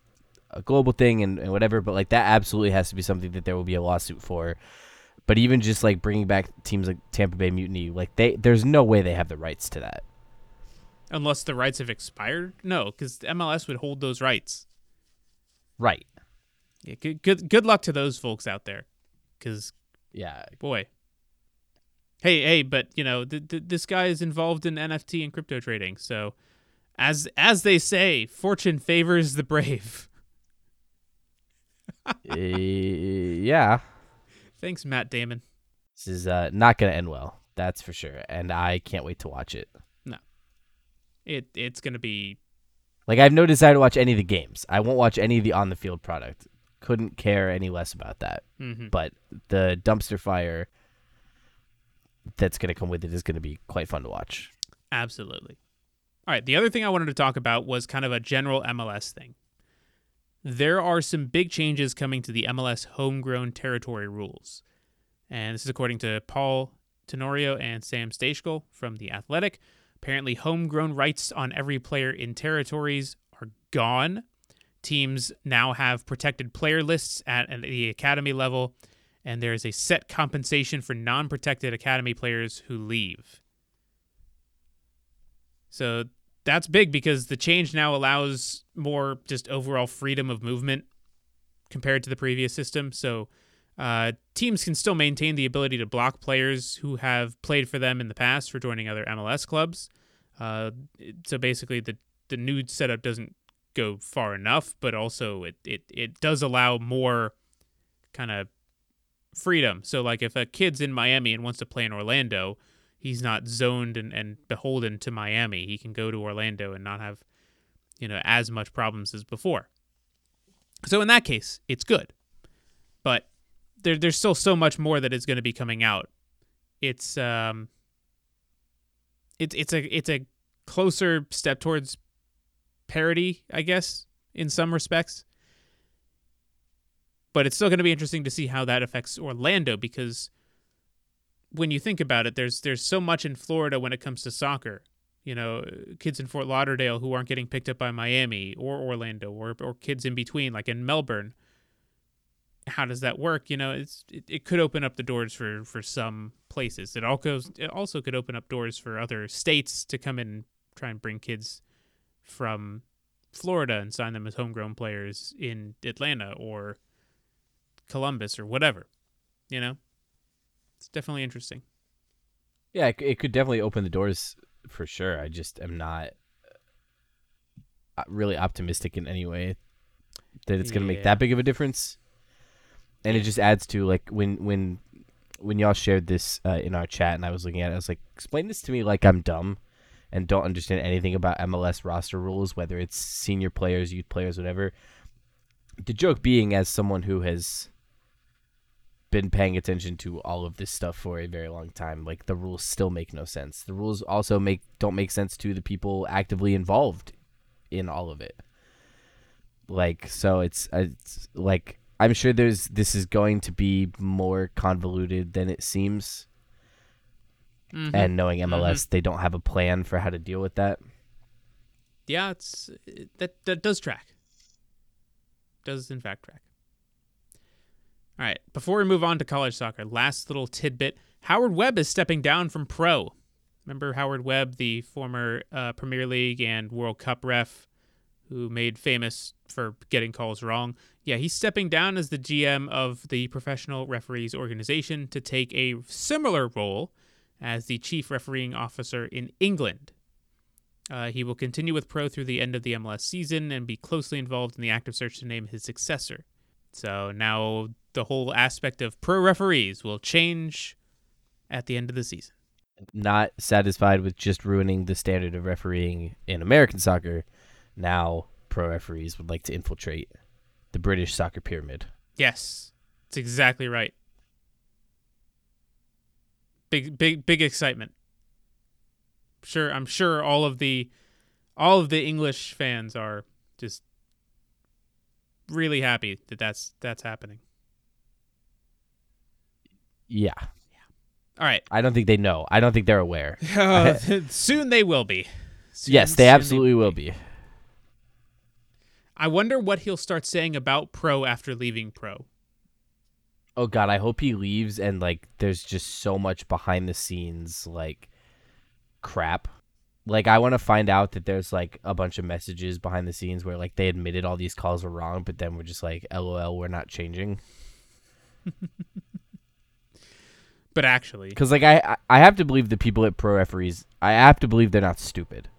a global thing and, and whatever, but like that absolutely has to be something that there will be a lawsuit for. But even just like bringing back teams like Tampa Bay Mutiny, like they there's no way they have the rights to that. Unless the rights have expired, no, because MLS would hold those rights. Right. Yeah. Good. Good. Good luck to those folks out there, because yeah, boy. Hey, hey, but you know, th- th- this guy is involved in NFT and crypto trading, so as as they say, fortune favors the brave. uh, yeah. Thanks, Matt Damon. This is uh, not going to end well. That's for sure, and I can't wait to watch it. No, it it's going to be like I have no desire to watch any of the games. I won't watch any of the on the field product. Couldn't care any less about that. Mm-hmm. But the dumpster fire that's going to come with it is going to be quite fun to watch. Absolutely. All right, the other thing I wanted to talk about was kind of a general MLS thing. There are some big changes coming to the MLS homegrown territory rules. And this is according to Paul Tenorio and Sam Stejskal from The Athletic. Apparently, homegrown rights on every player in territories are gone. Teams now have protected player lists at the academy level, and there is a set compensation for non protected academy players who leave. So that's big because the change now allows more just overall freedom of movement compared to the previous system. So uh, teams can still maintain the ability to block players who have played for them in the past for joining other MLS clubs. Uh, so basically, the the new setup doesn't go far enough, but also it it, it does allow more kind of freedom. So like if a kid's in Miami and wants to play in Orlando, he's not zoned and, and beholden to Miami. He can go to Orlando and not have, you know, as much problems as before. So in that case, it's good. But there, there's still so much more that is going to be coming out. It's um it's it's a it's a closer step towards parity, I guess, in some respects. But it's still going to be interesting to see how that affects Orlando because when you think about it, there's there's so much in Florida when it comes to soccer. You know, kids in Fort Lauderdale who aren't getting picked up by Miami or Orlando or or kids in between, like in Melbourne. How does that work? You know, it's it, it could open up the doors for for some places. It also it also could open up doors for other states to come in and try and bring kids from Florida and sign them as homegrown players in Atlanta or Columbus or whatever. You know, it's definitely interesting. Yeah, it, it could definitely open the doors for sure. I just am not uh, really optimistic in any way that it's going to make that big of a difference. And it just adds to like when when when y'all shared this uh, in our chat and I was looking at it, I was like, explain this to me like I'm dumb and don't understand anything about MLS roster rules, whether it's senior players, youth players, whatever. The joke being, as someone who has been paying attention to all of this stuff for a very long time. Like the rules still make no sense. The rules also make don't make sense to the people actively involved in all of it. Like so it's it's like I'm sure there's this is going to be more convoluted than it seems. Mm-hmm. And knowing MLS, mm-hmm. they don't have a plan for how to deal with that. Yeah, it's that that does track. Does in fact track. All right, before we move on to college soccer, last little tidbit. Howard Webb is stepping down from pro. Remember Howard Webb, the former uh, Premier League and World Cup ref who made famous for getting calls wrong. Yeah, he's stepping down as the GM of the Professional Referees Organization to take a similar role as the chief refereeing officer in England. Uh, he will continue with Pro through the end of the MLS season and be closely involved in the active search to name his successor. So now the whole aspect of pro referees will change at the end of the season. Not satisfied with just ruining the standard of refereeing in American soccer, now pro referees would like to infiltrate the British soccer pyramid. Yes, it's exactly right. Big, big, big excitement. Sure, I'm sure all of the, all of the English fans are just really happy that that's that's happening. Yeah. All right. I don't think they know. I don't think they're aware. Uh, soon they will be. Soon, yes, they absolutely they will be. be. I wonder what he'll start saying about Pro after leaving Pro. Oh god, I hope he leaves and like there's just so much behind the scenes like crap. Like I want to find out that there's like a bunch of messages behind the scenes where like they admitted all these calls were wrong, but then we're just like, "LOL, we're not changing." but actually, because like I I have to believe the people at pro referees, I have to believe they're not stupid.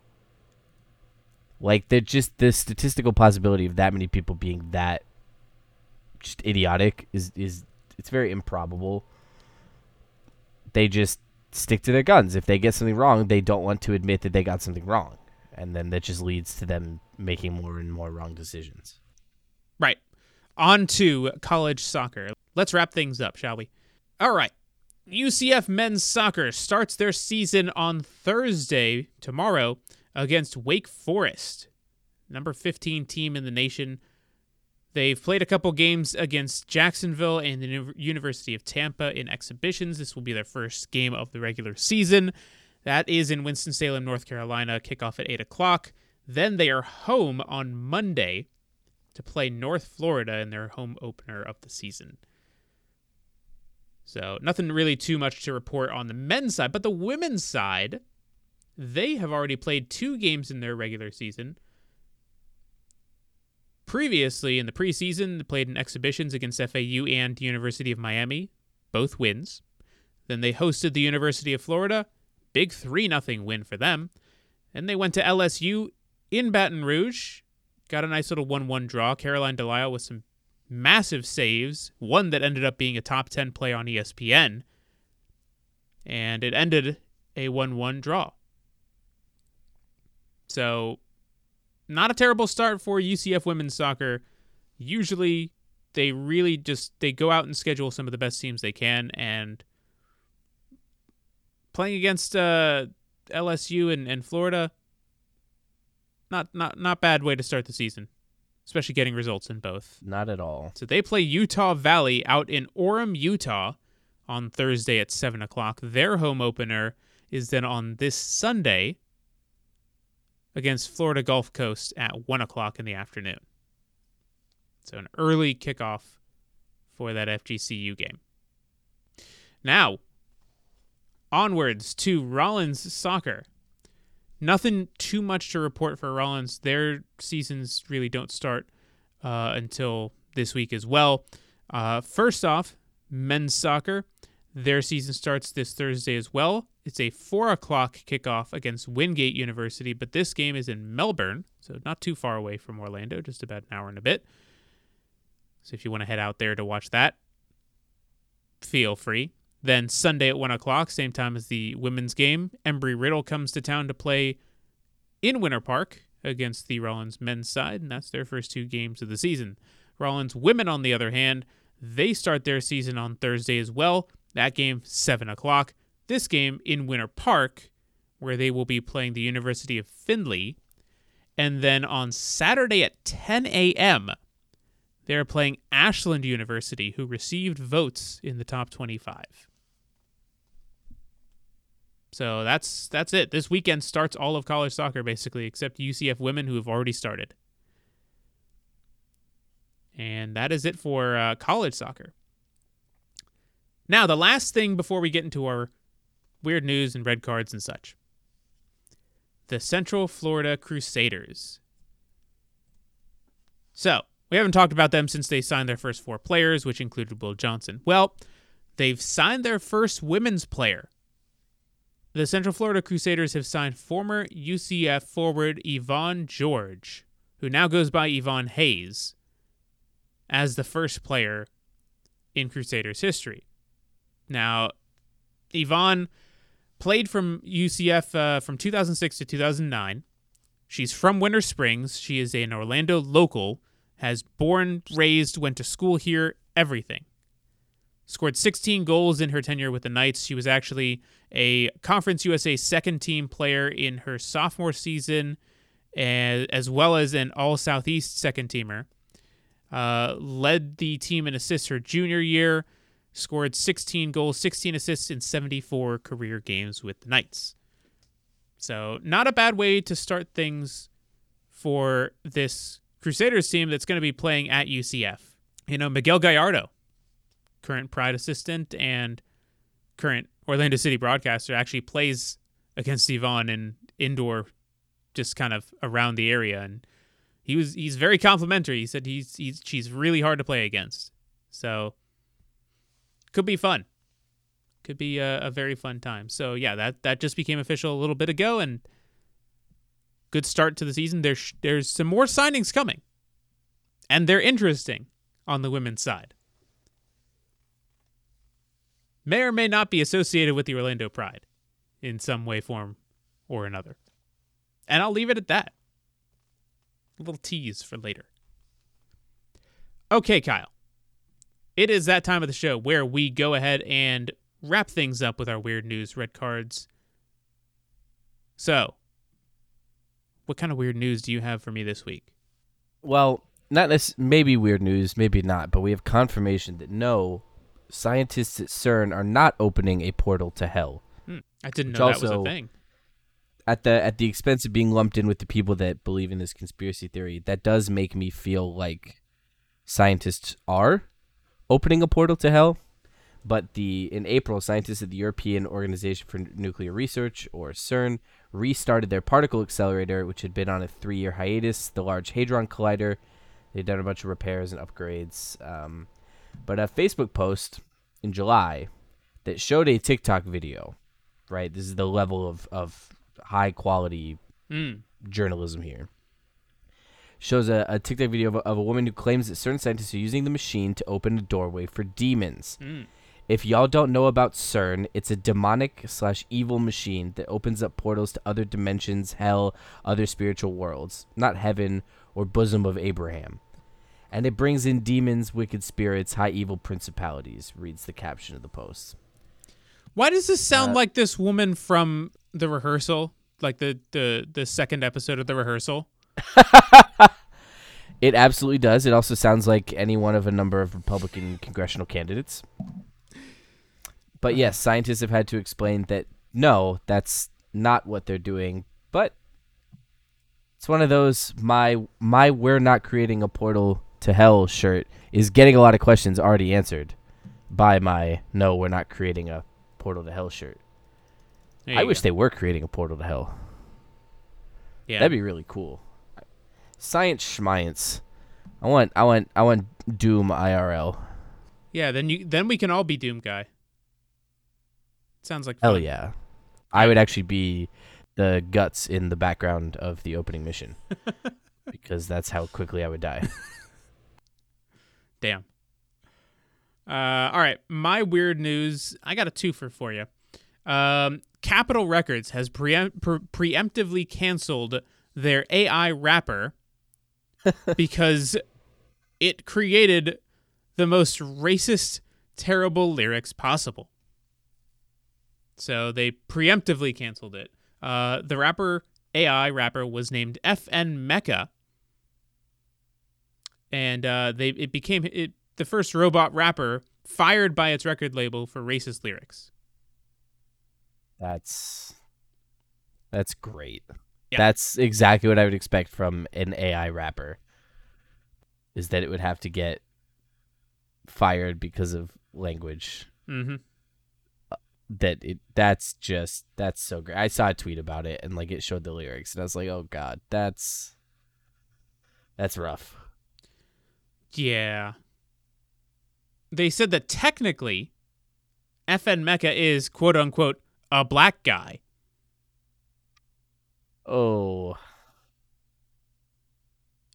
Like they're just the statistical possibility of that many people being that just idiotic is is it's very improbable. They just stick to their guns. If they get something wrong, they don't want to admit that they got something wrong. And then that just leads to them making more and more wrong decisions. Right. On to college soccer. Let's wrap things up, shall we? All right. UCF men's soccer starts their season on Thursday, tomorrow, against Wake Forest, number 15 team in the nation. They've played a couple games against Jacksonville and the University of Tampa in exhibitions. This will be their first game of the regular season. That is in Winston-Salem, North Carolina, kickoff at 8 o'clock. Then they are home on Monday to play North Florida in their home opener of the season. So, nothing really too much to report on the men's side, but the women's side, they have already played two games in their regular season. Previously, in the preseason, they played in exhibitions against FAU and University of Miami, both wins. Then they hosted the University of Florida, big 3 0 win for them. And they went to LSU in Baton Rouge, got a nice little 1 1 draw. Caroline Delisle with some massive saves, one that ended up being a top 10 play on ESPN. And it ended a 1 1 draw. So, not a terrible start for UCF women's soccer. Usually, they really just they go out and schedule some of the best teams they can and playing against uh, LSU and, and Florida not not not bad way to start the season especially getting results in both. Not at all. So they play Utah Valley out in Orem, Utah on Thursday at 7 o'clock. Their home opener is then on this Sunday against Florida Gulf Coast at 1 o'clock in the afternoon. So an early kickoff for that FGCU game. Now, onwards to Rollins Soccer nothing too much to report for Rollins. Their seasons really don't start uh, until this week as well. Uh, first off, men's soccer. Their season starts this Thursday as well. It's a 4 o'clock kickoff against Wingate University, but this game is in Melbourne, so not too far away from Orlando, just about an hour and a bit. So if you want to head out there to watch that, feel free. Then Sunday at 1 o'clock, same time as the women's game, Embry Riddle comes to town to play in Winter Park against the Rollins men's side, and that's their first two games of the season. Rollins women, on the other hand, They start their season on Thursday as well. That game, 7 o'clock. This game in Winter Park, where they will be playing the University of Findlay. And then on Saturday at 10 a.m., they're playing Ashland University, who received votes in the top 25. So that's that's it. This weekend starts all of college soccer basically, except UCF women who have already started. And that is it for uh, college soccer. Now, the last thing before we get into our weird news and red cards and such the Central Florida Crusaders. So, we haven't talked about them since they signed their first four players, which included Will Johnson. Well, they've signed their first women's player. The Central Florida Crusaders have signed former UCF forward Yvonne George, who now goes by Yvonne Hayes, as the first player in Crusaders history. Now, Yvonne played from UCF uh, from 2006 to 2009. She's from Winter Springs. She is an Orlando local, has born, raised, went to school here, everything. Scored 16 goals in her tenure with the Knights. She was actually a Conference USA second team player in her sophomore season, as well as an All Southeast second teamer. Uh, led the team in assists her junior year, scored 16 goals, 16 assists in 74 career games with the Knights. So, not a bad way to start things for this Crusaders team that's going to be playing at UCF. You know, Miguel Gallardo, current Pride assistant and current Orlando City broadcaster, actually plays against Yvonne in indoor, just kind of around the area. And he was he's very complimentary. He said he's he's she's really hard to play against. So could be fun. Could be a, a very fun time. So yeah, that that just became official a little bit ago, and good start to the season. There's there's some more signings coming, and they're interesting on the women's side. May or may not be associated with the Orlando Pride in some way, form, or another. And I'll leave it at that. A little tease for later. Okay, Kyle. It is that time of the show where we go ahead and wrap things up with our weird news red cards. So, what kind of weird news do you have for me this week? Well, not this maybe weird news, maybe not, but we have confirmation that no scientists at CERN are not opening a portal to hell. Hmm, I didn't know that was a thing at the at the expense of being lumped in with the people that believe in this conspiracy theory, that does make me feel like scientists are opening a portal to hell. But the in April, scientists at the European Organization for Nuclear Research, or CERN, restarted their particle accelerator, which had been on a three-year hiatus. The Large Hadron Collider. They'd done a bunch of repairs and upgrades. Um, but a Facebook post in July that showed a TikTok video. Right, this is the level of of high quality mm. journalism here. Shows a, a TikTok video of a, of a, woman who claims that certain scientists are using the machine to open a doorway for demons. Mm. If y'all don't know about CERN, it's a demonic slash evil machine that opens up portals to other dimensions, hell, other spiritual worlds, not heaven or bosom of Abraham. And it brings in demons, wicked spirits, high evil principalities, reads the caption of the post. Why does this sound uh, like this woman from the rehearsal? like the the the second episode of the rehearsal? it absolutely does. It also sounds like any one of a number of Republican congressional candidates. But yes, scientists have had to explain that no, that's not what they're doing. But it's one of those my my we're not creating a portal to hell shirt is getting a lot of questions already answered by my no, we're not creating a portal to hell shirt. I wish they were creating a portal to hell. Yeah, that'd be really cool. Science schmience. I want, I want, I want Doom IRL. Yeah, then you, then we can all be Doom guy. Sounds like fun. hell yeah. I would actually be the guts in the background of the opening mission because that's how quickly I would die. Damn. Uh, all right, my weird news. I got a twofer for you. Um, Capitol Records has pre- pre- preemptively canceled their AI rapper because it created the most racist, terrible lyrics possible. So they preemptively canceled it. Uh, the rapper AI rapper was named FN Meka, and uh, they it became it, the first robot rapper fired by its record label for racist lyrics. That's that's great. Yeah. That's exactly what I would expect from an AI rapper. Is that it would have to get fired because of language. Mm-hmm. Uh, that it that's just that's so great. I saw a tweet about it and like it showed the lyrics and I was like, oh god, that's that's rough. Yeah. They said that technically, FN Meka is quote unquote a black guy. Oh.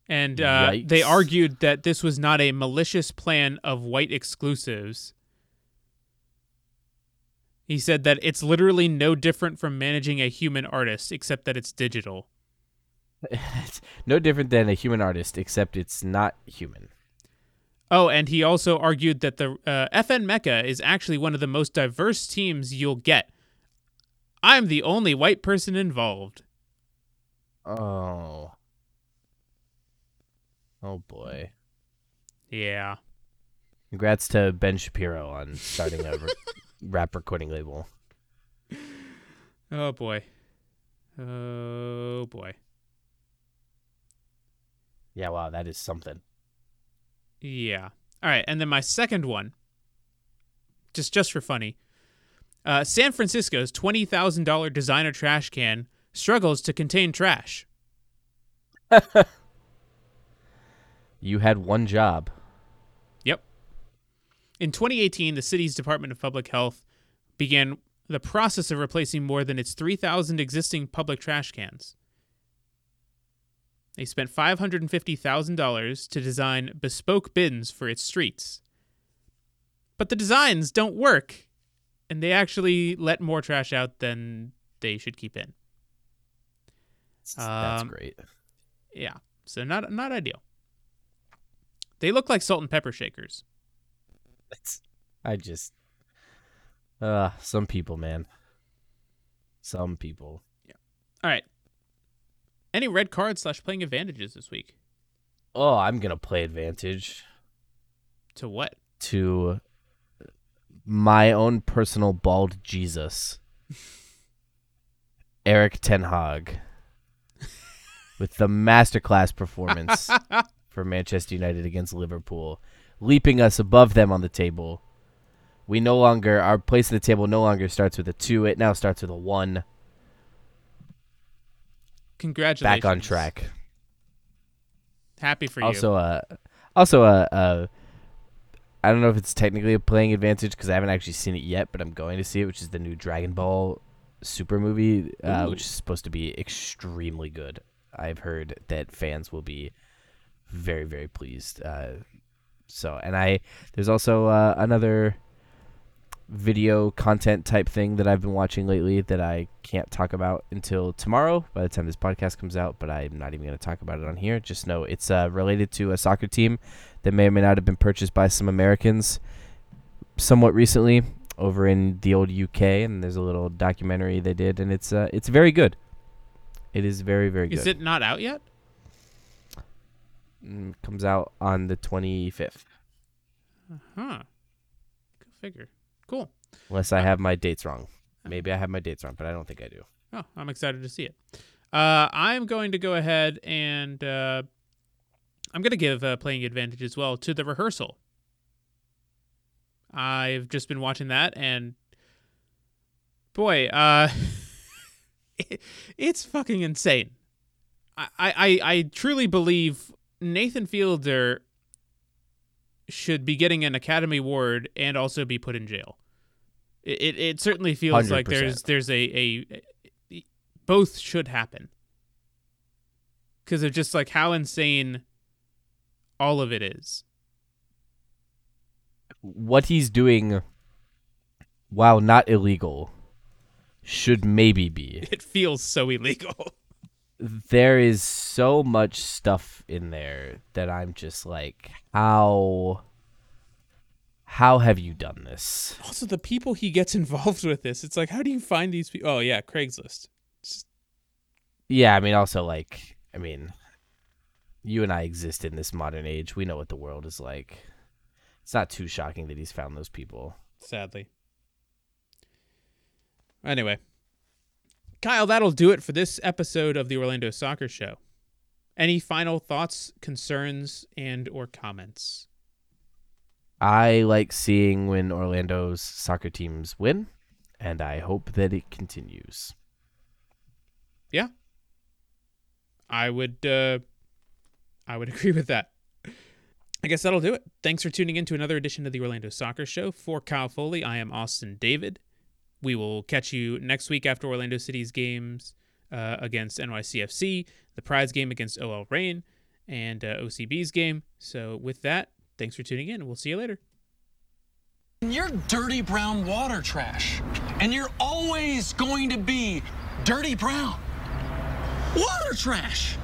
And uh, they argued that this was not a malicious plan of white exclusives. He said that it's literally no different from managing a human artist, except that it's digital. it's no different than a human artist, except it's not human. Oh, and he also argued that the uh, FN Meka is actually one of the most diverse teams you'll get. I'm the only white person involved. Oh. Oh boy. Yeah. Congrats to Ben Shapiro on starting a rap recording label. Oh boy. Oh boy. Yeah, wow, that is something. Yeah. All right, and then my second one, just just for funny, uh, San Francisco's twenty thousand dollar designer trash can struggles to contain trash. you had one job. Yep. In 2018, the city's Department of Public Health began the process of replacing more than its 3,000 existing public trash cans. They spent $550,000 to design bespoke bins for its streets. But the designs don't work, and they actually let more trash out than they should keep in. That's um, great. Yeah. So not not ideal. They look like salt and pepper shakers. I just uh some people, man. Some people. Yeah. All right. Any red cards slash playing advantages this week? Oh, I'm gonna play advantage. To what? To my own personal bald Jesus. Erik ten Hag with the masterclass performance for Manchester United against Liverpool, leaping us above them on the table. We no longer our place at the table no longer starts with a two; it now starts with a one. Congratulations! Back on track. Happy for also, you. Uh, also, uh, uh, I don't know if it's technically a playing advantage because I haven't actually seen it yet, but I'm going to see it, which is the new Dragon Ball Super movie, uh, which is supposed to be extremely good. I've heard that fans will be very very pleased. Uh, so and I there's also uh, another video content type thing that I've been watching lately that I can't talk about until tomorrow by the time this podcast comes out, but I'm not even going to talk about it on here. Just know it's uh, related to a soccer team that may or may not have been purchased by some Americans somewhat recently over in the old UK and there's a little documentary they did and it's uh, it's very good. It is very very good. Is it not out yet? Mm, comes out on the 25th. Huh. Go figure. Cool. Unless I uh, have my dates wrong. Maybe I have my dates wrong, but I don't think I do. Oh, I'm excited to see it. Uh, I'm going to go ahead and uh, I'm going to give uh, playing advantage as well to the rehearsal. I've just been watching that, and boy, uh, it's fucking insane. I, I, I truly believe Nathan Fielder should be getting an Academy Award and also be put in jail. It it, it certainly feels 100%. like there's there's a, a both should happen because of just like how insane all of it is. What he's doing, while not illegal, should maybe be. It feels so illegal. There is so much stuff in there that I'm just like, how how have you done this? Also, the people he gets involved with this, it's like, how do you find these people? Oh, yeah, Craigslist. Just... Yeah, I mean, also, like, I mean, you and I exist in this modern age. We know what the world is like. It's not too shocking that he's found those people. Sadly. Anyway, Kyle, that'll do it for this episode of the Orlando Soccer Show. Any final thoughts, concerns, and or comments? I like seeing when Orlando's soccer teams win, and I hope that it continues. Yeah. I would uh I would agree with that. I guess that'll do it. Thanks for tuning in to another edition of the Orlando Soccer Show. For Kyle Foley, I am Austin David. We will catch you next week after Orlando City's games uh, against NYCFC, the Pride's game against OL Reign, and uh, OCB's game. So, with that, thanks for tuning in. We'll see you later. You're dirty brown water trash, and you're always going to be dirty brown water trash.